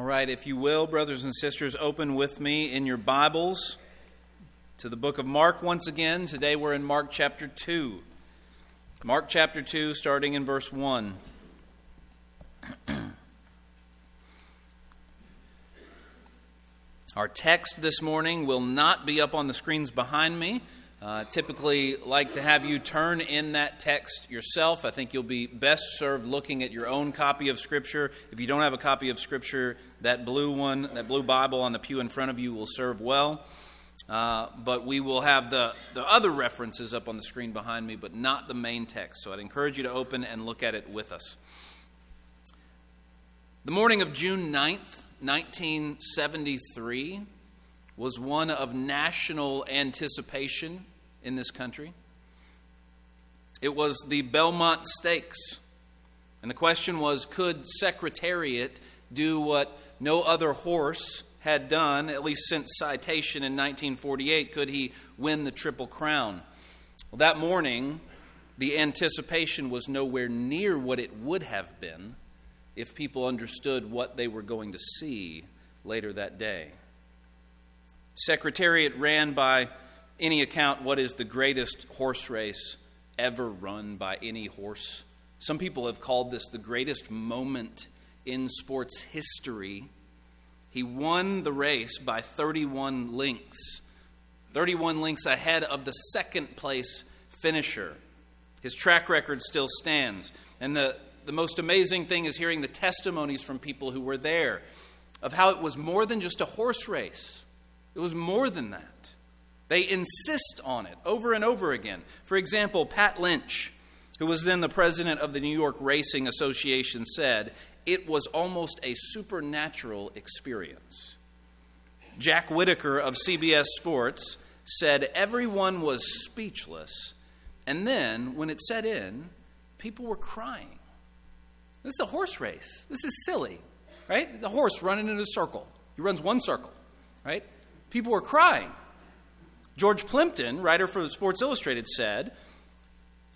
All right, if you will, brothers and sisters, open with me in your Bibles to the book of Mark once again. Today we're in Mark chapter 2. Mark chapter 2, starting in verse 1. Our text this morning will not be up on the screens behind me. Uh, typically, like to have you turn in that text yourself. I think you'll be best served looking at your own copy of Scripture. If you don't have a copy of Scripture, that blue one, that blue Bible on the pew in front of you will serve well. Uh, but we will have the, the other references up on the screen behind me, but not the main text. So I'd encourage you to open and look at it with us. The morning of June 9th, 1973 was one of national anticipation in this country. It was the Belmont Stakes. And the question was could Secretariat do what no other horse had done, at least since citation in 1948? Could he win the Triple Crown? Well, that morning, the anticipation was nowhere near what it would have been if people understood what they were going to see later that day. Secretariat ran by any account what is the greatest horse race ever run by any horse. Some people have called this the greatest moment in sports history. He won the race by 31 lengths, 31 lengths ahead of the second place finisher. His track record still stands. And the, the most amazing thing is hearing the testimonies from people who were there of how it was more than just a horse race, it was more than that. They insist on it over and over again. For example, Pat Lynch, who was then the president of the New York Racing Association, said, It was almost a supernatural experience. Jack Whitaker of CBS Sports said, Everyone was speechless. And then, when it set in, people were crying. This is a horse race. This is silly, right? The horse running in a circle. He runs one circle, right? People were crying. George Plimpton, writer for Sports Illustrated, said,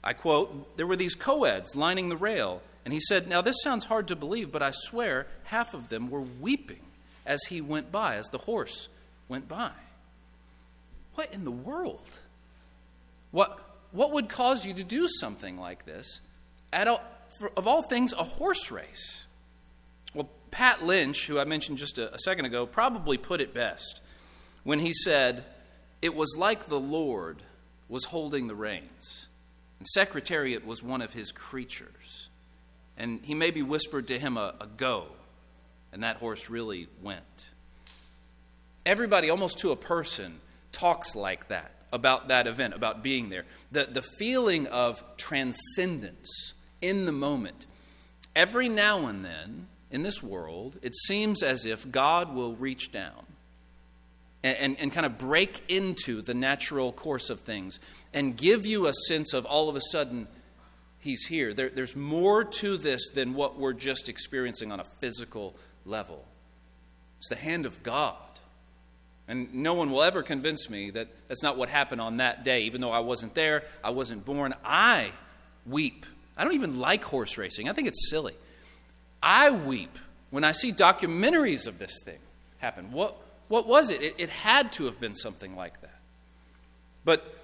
I quote, there were these co-eds lining the rail, and he said, Now this sounds hard to believe, but I swear half of them were weeping as he went by, as the horse went by. What in the world? What, what would cause you to do something like this at for, of all things, a horse race. Well, Pat Lynch, who I mentioned just a, a second ago, probably put it best when he said, It was like the Lord was holding the reins, and Secretariat was one of his creatures. And he maybe whispered to him a, a go, and that horse really went. Everybody, almost to a person, talks like that about that event, about being there. The, the feeling of transcendence in the moment. Every now and then in this world, it seems as if God will reach down and, and, and, kind of break into the natural course of things and give you a sense of all of a sudden, He's here. There, there's more to this than what we're just experiencing on a physical level. It's the hand of God. And no one will ever convince me that that's not what happened on that day, even though I wasn't there, I wasn't born. I weep I don't even like horse racing. I think it's silly. I weep when I see documentaries of this thing happen. What, what was it? it? It had to have been something like that. But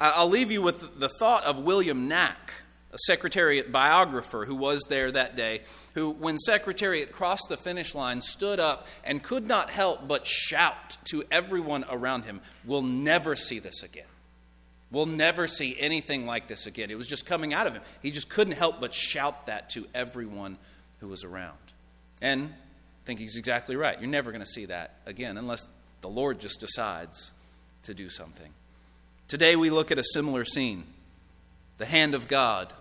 I'll leave you with the thought of William Nack, a Secretariat biographer who was there that day, who, when Secretariat crossed the finish line, stood up and could not help but shout to everyone around him, We'll never see this again. We'll never see anything like this again. It was just coming out of him. He just couldn't help but shout that to everyone who was around. And think he's exactly right. You're never going to see that again unless the Lord just decides to do something. Today we look at a similar scene the hand of God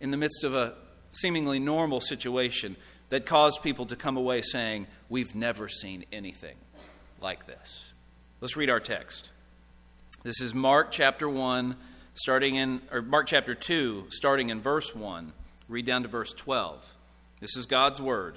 in the midst of a seemingly normal situation that caused people to come away saying, We've never seen anything like this. Let's read our text. This is Mark chapter 1, starting in, or Mark chapter 2, starting in verse 1. Read down to verse 12. This is God's word.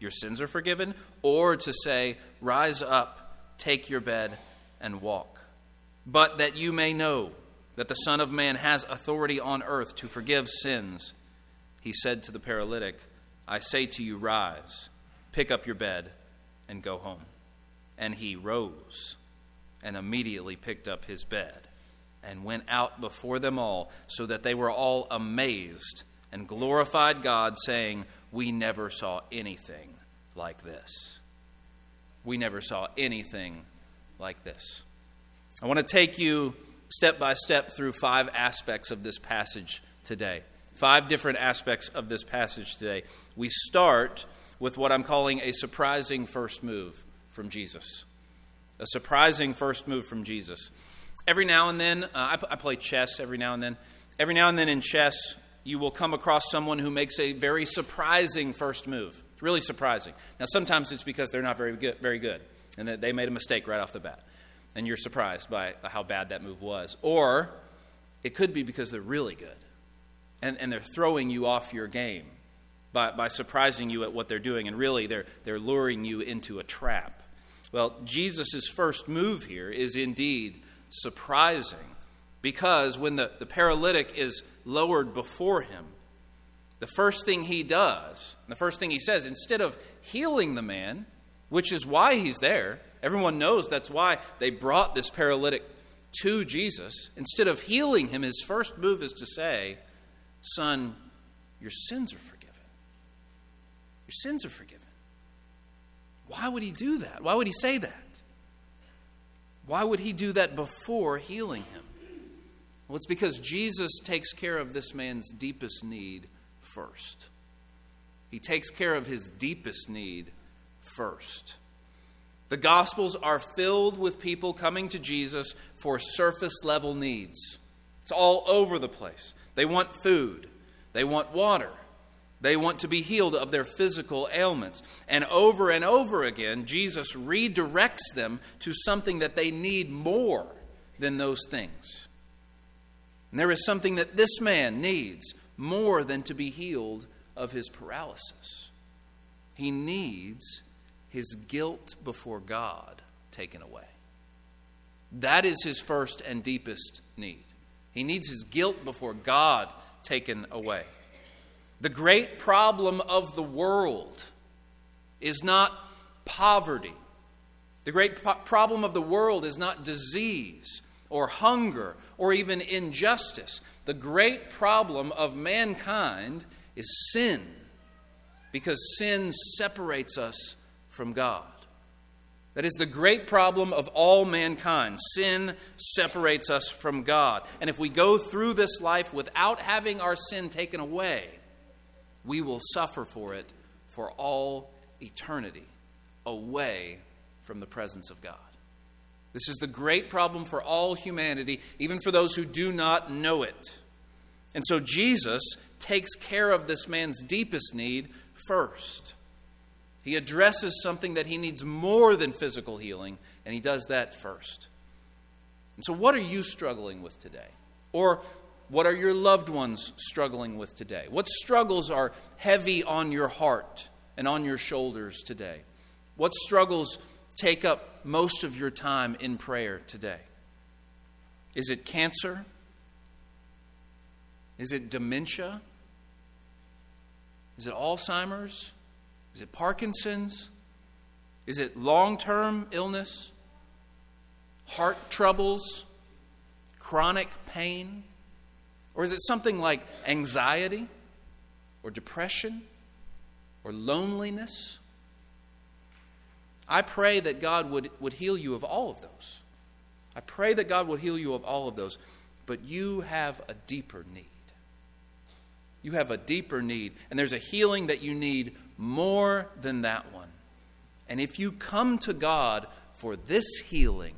Your sins are forgiven, or to say, Rise up, take your bed, and walk? But that you may know that the Son of Man has authority on earth to forgive sins, he said to the paralytic, I say to you, rise, pick up your bed, and go home. And he rose and immediately picked up his bed and went out before them all, so that they were all amazed and glorified God, saying, We never saw anything like this. We never saw anything like this. I want to take you step by step through five aspects of this passage today. Five different aspects of this passage today. We start with what I'm calling a surprising first move from Jesus. A surprising first move from Jesus. Every now and then, uh, I, I play chess every now and then. Every now and then in chess, you will come across someone who makes a very surprising first move. It's really surprising. Now, sometimes it's because they're not very good, very good and that they made a mistake right off the bat and you're surprised by how bad that move was. Or it could be because they're really good and, and they're throwing you off your game by, by surprising you at what they're doing, and really they're, they're luring you into a trap. Well, Jesus' first move here is indeed surprising because when the, the paralytic is lowered before him, the first thing he does, the first thing he says, instead of healing the man, which is why he's there, Everyone knows that's why they brought this paralytic to Jesus. Instead of healing him, his first move is to say, Son, your sins are forgiven. Your sins are forgiven. Why would he do that? Why would he say that? Why would he do that before healing him? Well, it's because Jesus takes care of this man's deepest need first. He takes care of his deepest need first. The Gospels are filled with people coming to Jesus for surface level needs. It's all over the place. They want food, they want water, they want to be healed of their physical ailments. And over and over again, Jesus redirects them to something that they need more than those things. And there is something that this man needs more than to be healed of his paralysis. He needs his guilt before God taken away. That is his first and deepest need. He needs his guilt before God taken away. The great problem of the world is not poverty. The great po- problem of the world is not disease or hunger or even injustice. The great problem of mankind is sin because sin separates us from God. That is the great problem of all mankind. Sin separates us from God. And if we go through this life without having our sin taken away, we will suffer for it for all eternity, away from the presence of God. This is the great problem for all humanity, even for those who do not know it. And so Jesus takes care of this man's deepest need first. He addresses something that he needs more than physical healing, and he does that first. And so, what are you struggling with today? Or what are your loved ones struggling with today? What struggles are heavy on your heart and on your shoulders today? What struggles take up most of your time in prayer today? Is it cancer? Is it dementia? Is it Alzheimer's? Is it Parkinson's? Is it long term illness? Heart troubles? Chronic pain? Or is it something like anxiety or depression or loneliness I pray that God would, would heal you of all of those. I pray that God would heal you of all of those. But you have a deeper need. You have a deeper need. And there's a healing that you need more than that one. And if you come to God for this healing,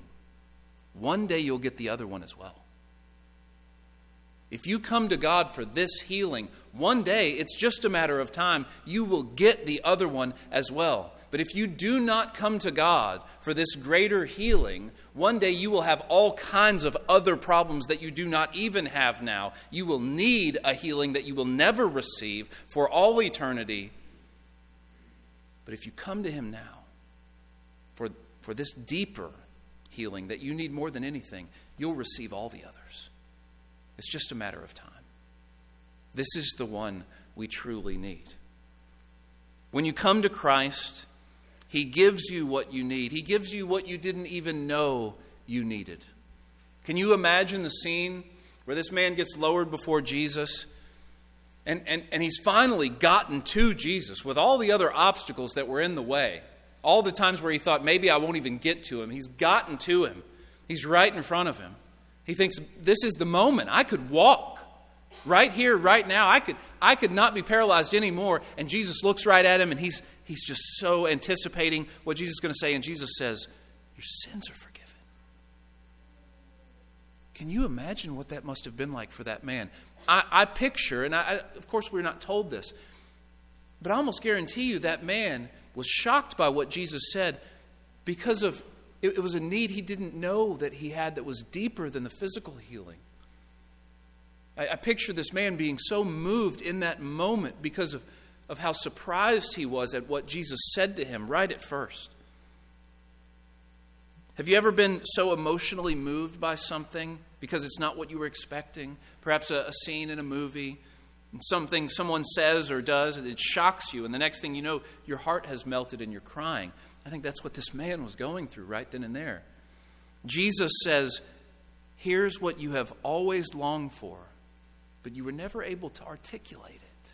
one day you'll get the other one as well. If you come to God for this healing, one day, it's just a matter of time, you will get the other one as well. But if you do not come to God for this greater healing, one day you will have all kinds of other problems that you do not even have now. You will need a healing that you will never receive for all eternity. But if you come to Him now for, for this deeper healing that you need more than anything, you'll receive all the others. It's just a matter of time. This is the one we truly need. When you come to Christ, He gives you what you need, He gives you what you didn't even know you needed. Can you imagine the scene where this man gets lowered before Jesus? And, and, and he's finally gotten to Jesus with all the other obstacles that were in the way. All the times where he thought, maybe I won't even get to him. He's gotten to him, he's right in front of him. He thinks, this is the moment. I could walk right here, right now. I could, I could not be paralyzed anymore. And Jesus looks right at him and he's, he's just so anticipating what Jesus is going to say. And Jesus says, Your sins are forgiven. Can you imagine what that must have been like for that man? I, I picture, and I, of course we're not told this, but I almost guarantee you that man was shocked by what Jesus said because of it, it was a need he didn't know that he had that was deeper than the physical healing. I, I picture this man being so moved in that moment because of, of how surprised he was at what Jesus said to him right at first. Have you ever been so emotionally moved by something because it's not what you were expecting? Perhaps a, a scene in a movie, something someone says or does, and it shocks you, and the next thing you know, your heart has melted and you're crying. I think that's what this man was going through right then and there. Jesus says, Here's what you have always longed for, but you were never able to articulate it.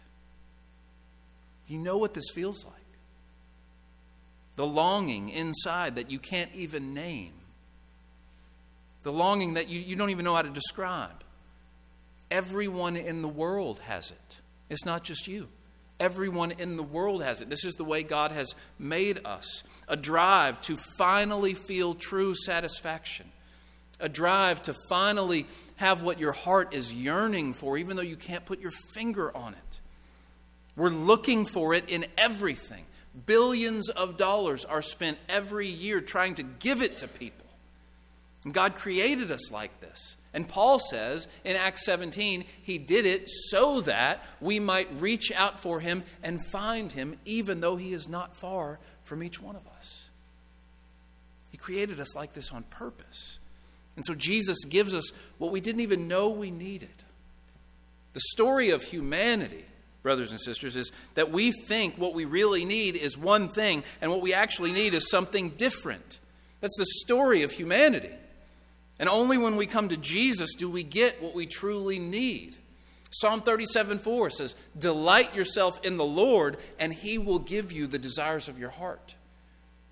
Do you know what this feels like? The longing inside that you can't even name, the longing that you, you don't even know how to describe. Everyone in the world has it, it's not just you. Everyone in the world has it. This is the way God has made us a drive to finally feel true satisfaction, a drive to finally have what your heart is yearning for, even though you can't put your finger on it. We're looking for it in everything. Billions of dollars are spent every year trying to give it to people. And God created us like this. And Paul says in Acts 17, he did it so that we might reach out for him and find him, even though he is not far from each one of us. He created us like this on purpose. And so Jesus gives us what we didn't even know we needed. The story of humanity, brothers and sisters, is that we think what we really need is one thing, and what we actually need is something different. That's the story of humanity. And only when we come to Jesus do we get what we truly need. Psalm 37 4 says, Delight yourself in the Lord, and he will give you the desires of your heart.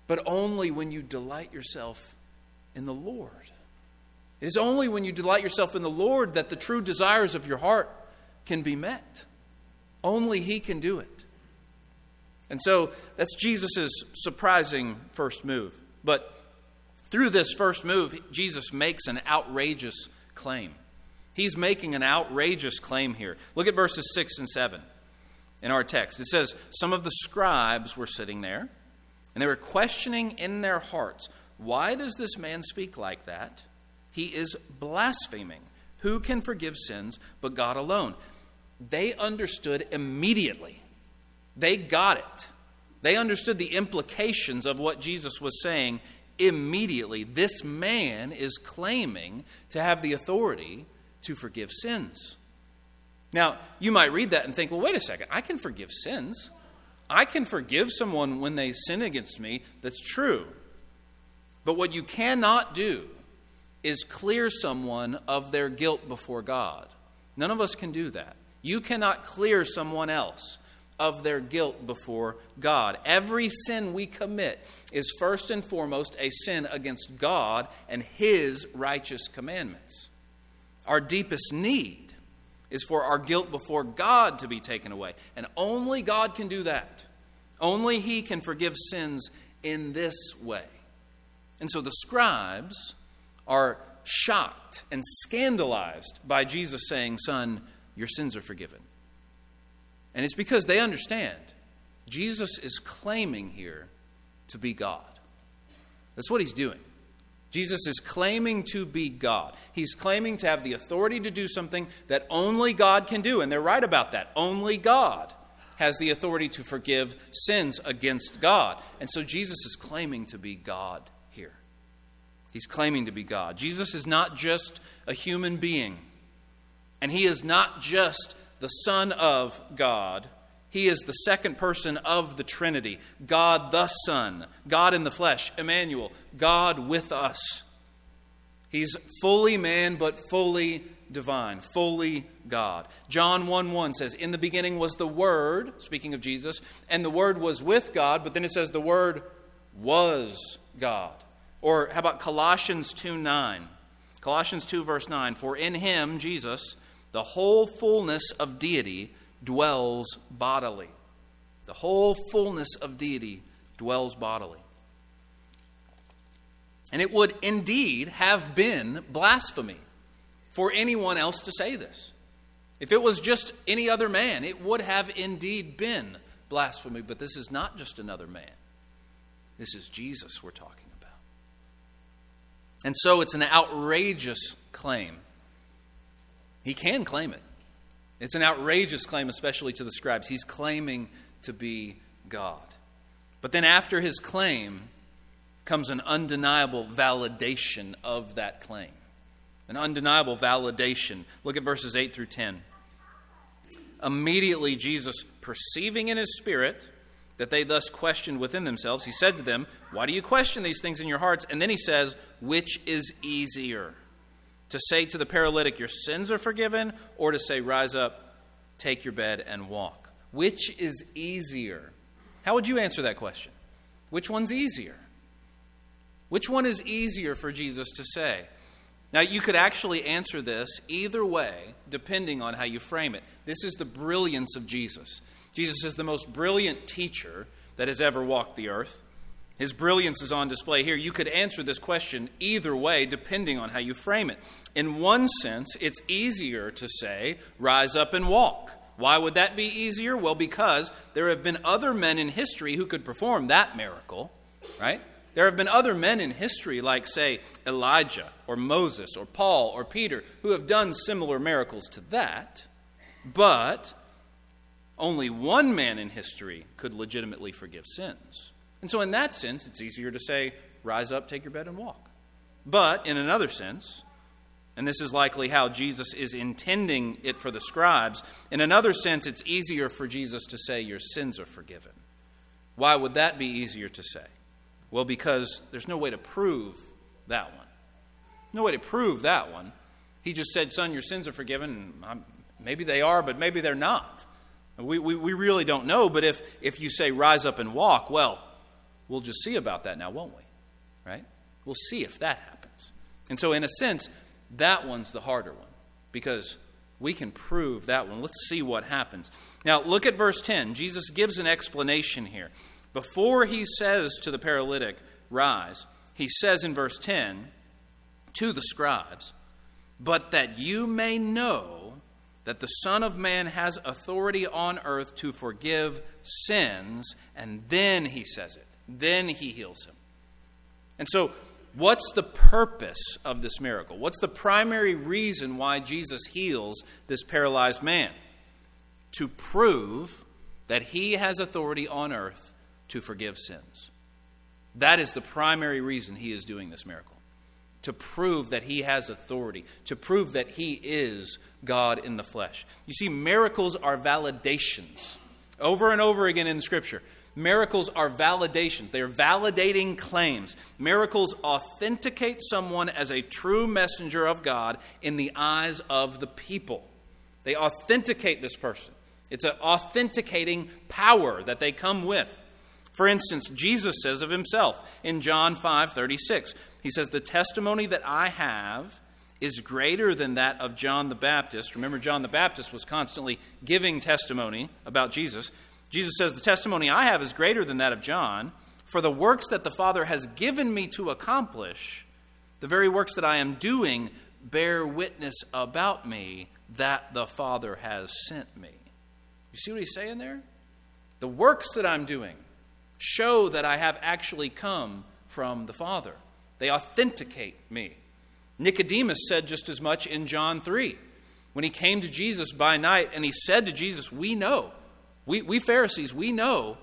But only when you delight yourself in the Lord. It is only when you delight yourself in the Lord that the true desires of your heart can be met. Only he can do it. And so that's Jesus' surprising first move. But through this first move, Jesus makes an outrageous claim. He's making an outrageous claim here. Look at verses 6 and 7 in our text. It says, Some of the scribes were sitting there, and they were questioning in their hearts, Why does this man speak like that? He is blaspheming. Who can forgive sins but God alone? They understood immediately. They got it. They understood the implications of what Jesus was saying immediately. This man is claiming to have the authority to forgive sins. Now, you might read that and think, well, wait a second, I can forgive sins. I can forgive someone when they sin against me. That's true. But what you cannot do is clear someone of their guilt before God. None of us can do that. You cannot clear someone else of their guilt before God. Every sin we commit is first and foremost a sin against God and His righteous commandments. Our deepest need is for our guilt before God to be taken away. And only God can do that. Only He can forgive sins in this way. And so the scribes are shocked and scandalized by Jesus saying, Son, your sins are forgiven. And it's because they understand Jesus is claiming here to be God. That's what he's doing. Jesus is claiming to be God. He's claiming to have the authority to do something that only God can do. And they're right about that. Only God has the authority to forgive sins against God. And so Jesus is claiming to be God here. He's claiming to be God. Jesus is not just a human being, and he is not just the Son of God. He is the second person of the Trinity God the Son, God in the flesh, Emmanuel, God with us. He's fully man, but fully divine, fully God. John 1 1 says, In the beginning was the Word, speaking of Jesus, and the Word was with God, but then it says the Word was God. Or how about Colossians 2 9? Colossians 2, verse 9 For in him, Jesus, the whole fullness of deity dwells bodily. The whole fullness of deity dwells bodily. And it would indeed have been blasphemy for anyone else to say this. If it was just any other man, it would have indeed been blasphemy. But this is not just another man, this is Jesus we're talking about. And so it's an outrageous claim he can claim it. It's an outrageous claim, especially to the scribes. He's claiming to be God. But then after his claim comes an undeniable validation of that claim. An undeniable validation. Look at verses 8 through 10. Immediately, Jesus, perceiving in his spirit that they thus questioned within themselves, he said to them, Why do you question these things in your hearts? And then he says, Which is easier? To say to the paralytic, Your sins are forgiven, or to say, Rise up, take your bed, and walk? Which is easier? How would you answer that question? Which one's easier? Which one is easier for Jesus to say? Now, you could actually answer this either way, depending on how you frame it. This is the brilliance of Jesus. Jesus is the most brilliant teacher that has ever walked the earth. His brilliance is on display here. You could answer this question either way, depending on how you frame it. In one sense, it's easier to say, rise up and walk. Why would that be easier? Well, because there have been other men in history who could perform that miracle, right? There have been other men in history, like, say, Elijah or Moses or Paul or Peter, who have done similar miracles to that, but only one man in history could legitimately forgive sins. And so, in that sense, it's easier to say, rise up, take your bed, and walk. But in another sense, and this is likely how Jesus is intending it for the scribes, in another sense, it's easier for Jesus to say, Your sins are forgiven. Why would that be easier to say? Well, because there's no way to prove that one. No way to prove that one. He just said, Son, your sins are forgiven. Maybe they are, but maybe they're not. We, we, we really don't know, but if, if you say, Rise up and walk, well, We'll just see about that now, won't we? Right? We'll see if that happens. And so, in a sense, that one's the harder one because we can prove that one. Let's see what happens. Now, look at verse 10. Jesus gives an explanation here. Before he says to the paralytic, Rise, he says in verse 10 to the scribes, But that you may know that the Son of Man has authority on earth to forgive sins, and then he says it. Then he heals him. And so, what's the purpose of this miracle? What's the primary reason why Jesus heals this paralyzed man? To prove that he has authority on earth to forgive sins. That is the primary reason he is doing this miracle. To prove that he has authority, to prove that he is God in the flesh. You see, miracles are validations. Over and over again in Scripture, Miracles are validations, they are validating claims. Miracles authenticate someone as a true messenger of God in the eyes of the people. They authenticate this person It's an authenticating power that they come with. For instance, Jesus says of himself in John 5 36, he says, The testimony that I have is greater than that of John the Baptist. Remember, John the Baptist was constantly giving testimony about Jesus. Jesus says, The testimony I have is greater than that of John, for the works that the Father has given me to accomplish, the very works that I am doing, bear witness about me that the Father has sent me. You see what he's saying there? The works that I'm doing show that I have actually come from the Father. They authenticate me. Nicodemus said just as much in John 3 when he came to Jesus by night and he said to Jesus, We know, we, we Pharisees, we know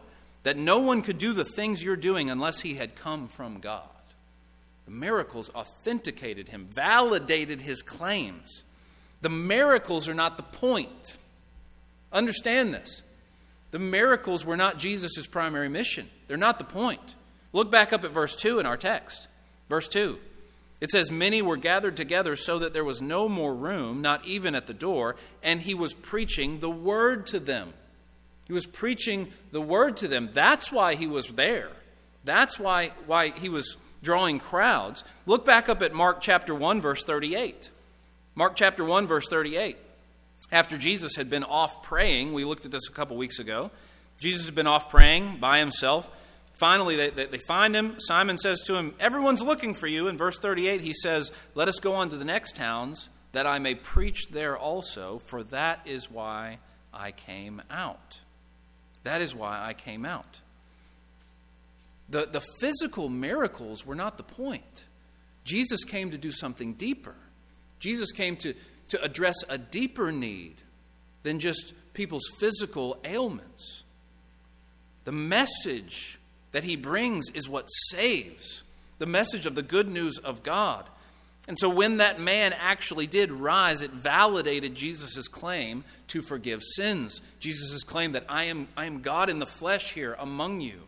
that no one could do the things you're doing unless he had come from God. The miracles authenticated him, validated his claims. The miracles are not the point. Understand this. The miracles were not Jesus' primary mission, they're not the point. Look back up at verse 2 in our text. Verse 2. It says, Many were gathered together so that there was no more room, not even at the door, and he was preaching the word to them. He was preaching the word to them. That's why he was there. That's why, why he was drawing crowds. Look back up at Mark chapter 1, verse 38. Mark chapter 1, verse 38 after Jesus had been off praying, we looked at this a couple weeks ago. Jesus had been off praying by himself. Finally, they, they, they, find him. Simon says to him, Everyone's looking for you. In verse 38, he says, Let us go on to the next towns, that I may preach there also, for that is why I came out. That is why I came out. The, the physical miracles were not the point. Jesus came to do something deeper. Jesus came to, to address a deeper need than just people's physical ailments. The message that he brings is what saves, the message of the good news of God. And so when that man actually did rise, it validated Jesus' claim to forgive sins. Jesus' claim that I am, I am God in the flesh here among you.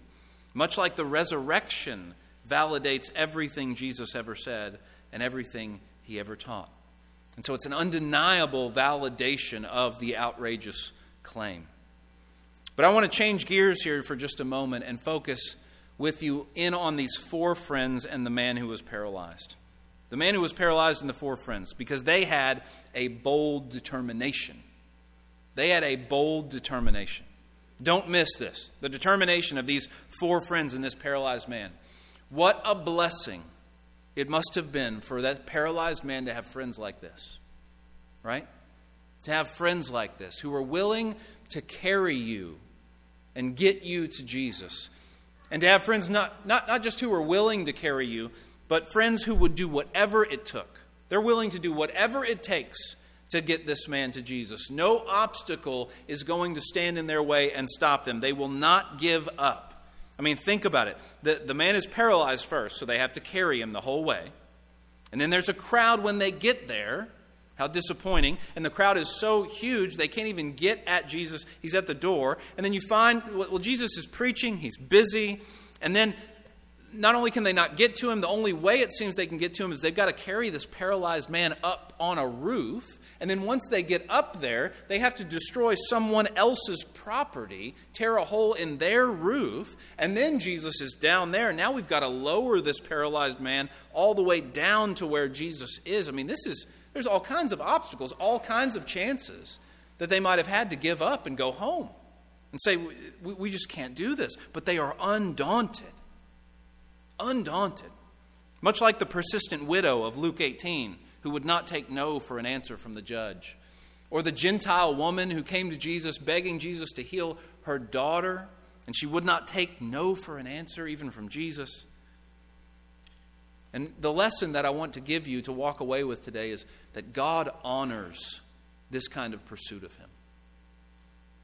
Much like the resurrection validates everything Jesus ever said and everything he ever taught. And so it's an undeniable validation of the outrageous claim. But I want to change gears here for just a moment and focus with you in on these four friends and the man who was paralyzed. The man who was paralyzed and the four friends, because they had a bold determination. They had a bold determination. Don't miss this the determination of these four friends and this paralyzed man. What a blessing it must have been for that paralyzed man to have friends like this, right? To have friends like this who were willing to carry you and get you to Jesus. And to have friends not, not, not just who were willing to carry you, but friends who would do whatever it took. They're willing to do whatever it takes to get this man to Jesus. No obstacle is going to stand in their way and stop them. They will not give up. I mean, think about it. The, the man is paralyzed first, so they have to carry him the whole way. And then there's a crowd when they get there. How disappointing. And the crowd is so huge, they can't even get at Jesus. He's at the door. And then you find, well, Jesus is preaching, he's busy. And then not only can they not get to him, the only way it seems they can get to him is they've got to carry this paralyzed man up on a roof. And then once they get up there, they have to destroy someone else's property, tear a hole in their roof, and then Jesus is down there. Now we've got to lower this paralyzed man all the way down to where Jesus is. I mean, this is there's all kinds of obstacles, all kinds of chances that they might have had to give up and go home and say, we, we just can't do this. But they are undaunted. Undaunted. Much like the persistent widow of Luke 18 who would not take no for an answer from the judge. Or the Gentile woman who came to Jesus begging Jesus to heal her daughter, and she would not take no for an answer, even from Jesus. And the lesson that I want to give you to walk away with today is that God honors this kind of pursuit of Him.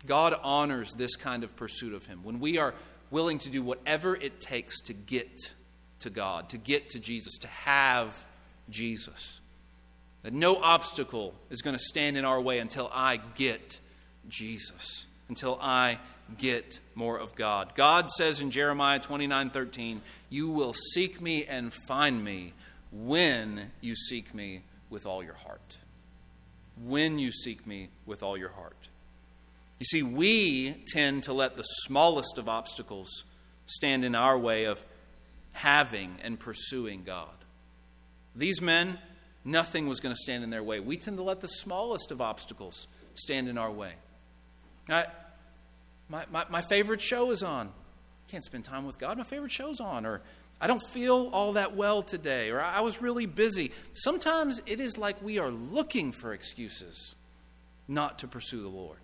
God honors this kind of pursuit of Him. When we are willing to do whatever it takes to get to God, to get to Jesus, to have Jesus. That no obstacle is going to stand in our way until I get Jesus, until I get more of God. God says in Jeremiah 29 13, You will seek me and find me when you seek me with all your heart. When you seek me with all your heart. You see, we tend to let the smallest of obstacles stand in our way of having and pursuing God. These men, nothing was going to stand in their way. We tend to let the smallest of obstacles stand in our way. I, my, my, my favorite show is on. Can't spend time with God. My favorite show's on. Or I don't feel all that well today. Or I was really busy. Sometimes it is like we are looking for excuses not to pursue the Lord.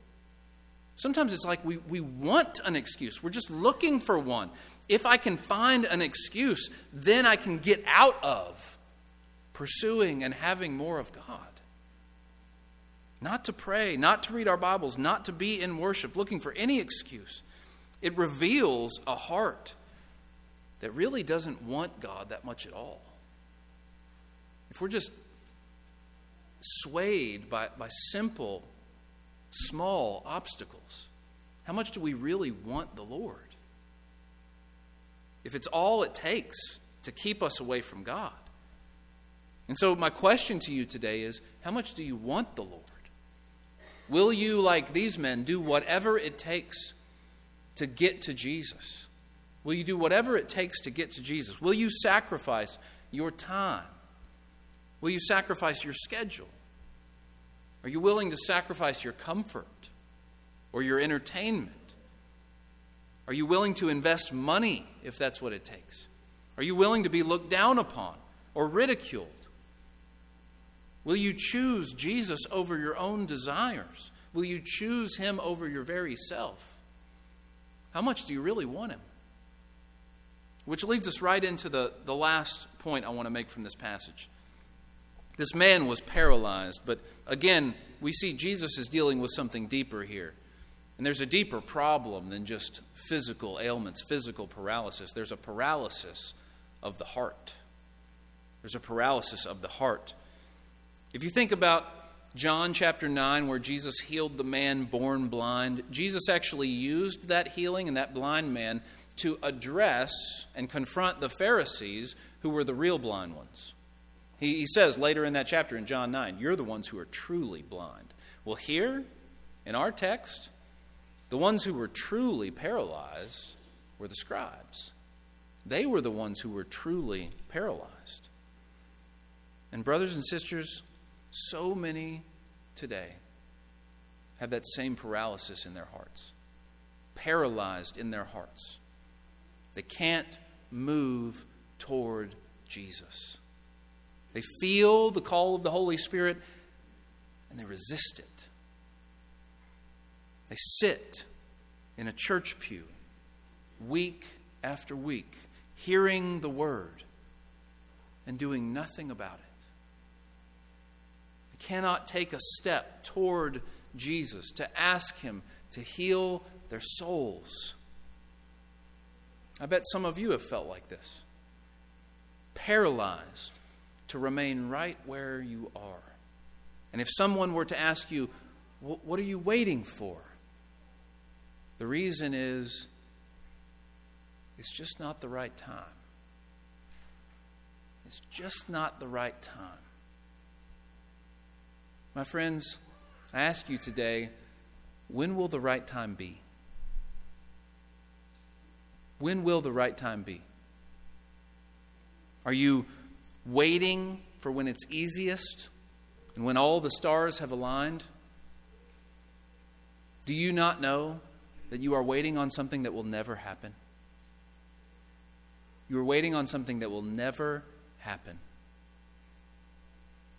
Sometimes it's like we, we want an excuse. We're just looking for one. If I can find an excuse, then I can get out of pursuing and having more of God. Not to pray, not to read our Bibles, not to be in worship, looking for any excuse. It reveals a heart that really doesn't want God that much at all. If we're just swayed by, by simple small obstacles. How much do we really want the Lord? If it's all it takes to keep us away from God. And so, my question to you today is how much do you want the Lord? Will you, like these men, do whatever it takes to get to Jesus? Will you do whatever it takes to get to Jesus? Will you sacrifice your time? Will you sacrifice your schedule? Are you willing to sacrifice your comfort or your entertainment? Are you willing to invest money if that's what it takes? Are you willing to be looked down upon or ridiculed? Will you choose Jesus over your own desires? Will you choose him over your very self? How much do you really want him? Which leads us right into the, the last point I want to make from this passage. This man was paralyzed, but again, we see Jesus is dealing with something deeper here. And there's a deeper problem than just physical ailments, physical paralysis. There's a paralysis of the heart. There's a paralysis of the heart. If you think about John chapter 9, where Jesus healed the man born blind, Jesus actually used that healing and that blind man to address and confront the Pharisees who were the real blind ones. He, he says later in that chapter in John 9, You're the ones who are truly blind. Well, here in our text, the ones who were truly paralyzed were the scribes. They were the ones who were truly paralyzed. And, brothers and sisters, so many today have that same paralysis in their hearts, paralyzed in their hearts. They can't move toward Jesus. They feel the call of the Holy Spirit and they resist it. They sit in a church pew week after week, hearing the word and doing nothing about it. They cannot take a step toward Jesus to ask Him to heal their souls. I bet some of you have felt like this paralyzed to remain right where you are. And if someone were to ask you, What are you waiting for? The reason is it's just not the right time. It's just not the right time. My friends, I ask you today when will the right time be? When will the right time be? Are you waiting for when it's easiest and when all the stars have aligned? Do you not know that you are waiting on something that will never happen? You are waiting on something that will never happen.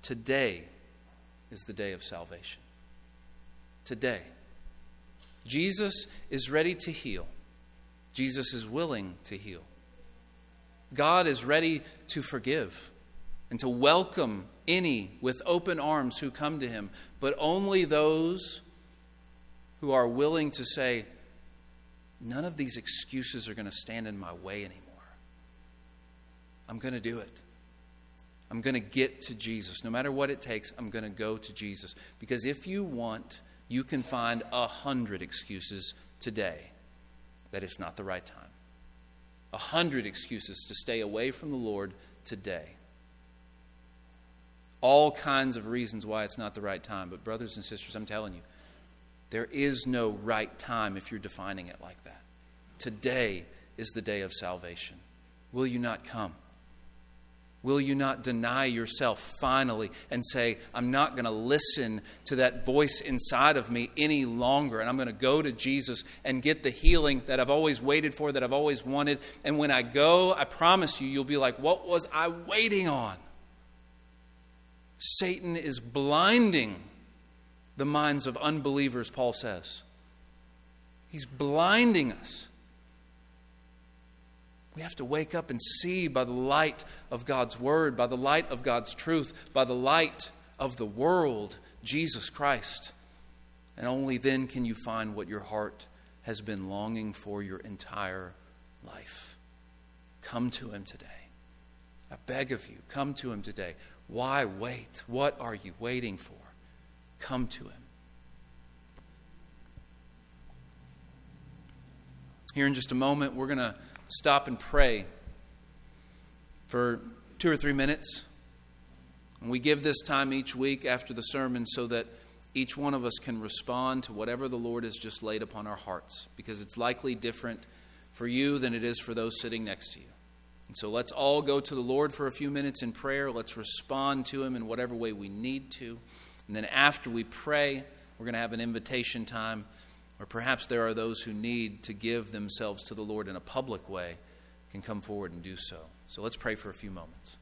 Today is the day of salvation. Today. Jesus is ready to heal. Jesus is willing to heal. God is ready to forgive and to welcome any with open arms who come to him, but only those who are willing to say, None of these excuses are going to stand in my way anymore. I'm going to do it. I'm going to get to Jesus. No matter what it takes, I'm going to go to Jesus. Because if you want, you can find a hundred excuses today that it's not the right time. A hundred excuses to stay away from the Lord today all kinds of reasons why it's not the right time. But, brothers and sisters, I'm telling you, There is no right time if you're defining it like that. Today is the day of salvation. Will you not come? Will you not deny yourself finally and say, I'm not going to listen to that voice inside of me any longer, and I'm going to go to Jesus and get the healing that I've always waited for, that I've always wanted? And when I go, I promise you, you'll be like, What was I waiting on? Satan is blinding the minds of unbelievers, Paul says. He's blinding us. We have to wake up and see by the light of God's Word, by the light of God's truth, by the light of the world, Jesus Christ. And only then can you find what your heart has been longing for your entire life. Come to Him today. I beg of you, come to Him today. Why wait? What are you waiting for? Come to Him. Here in just a moment, we're going to stop and pray for two or three minutes. And we give this time each week after the sermon so that each one of us can respond to whatever the Lord has just laid upon our hearts, because it's likely different for you than it is for those sitting next to you. And so let's all go to the Lord for a few minutes in prayer. Let's respond to Him in whatever way we need to. And then after we pray, we're going to have an invitation time or perhaps there are those who need to give themselves to the Lord in a public way, can come forward and do so. So let's pray for a few moments.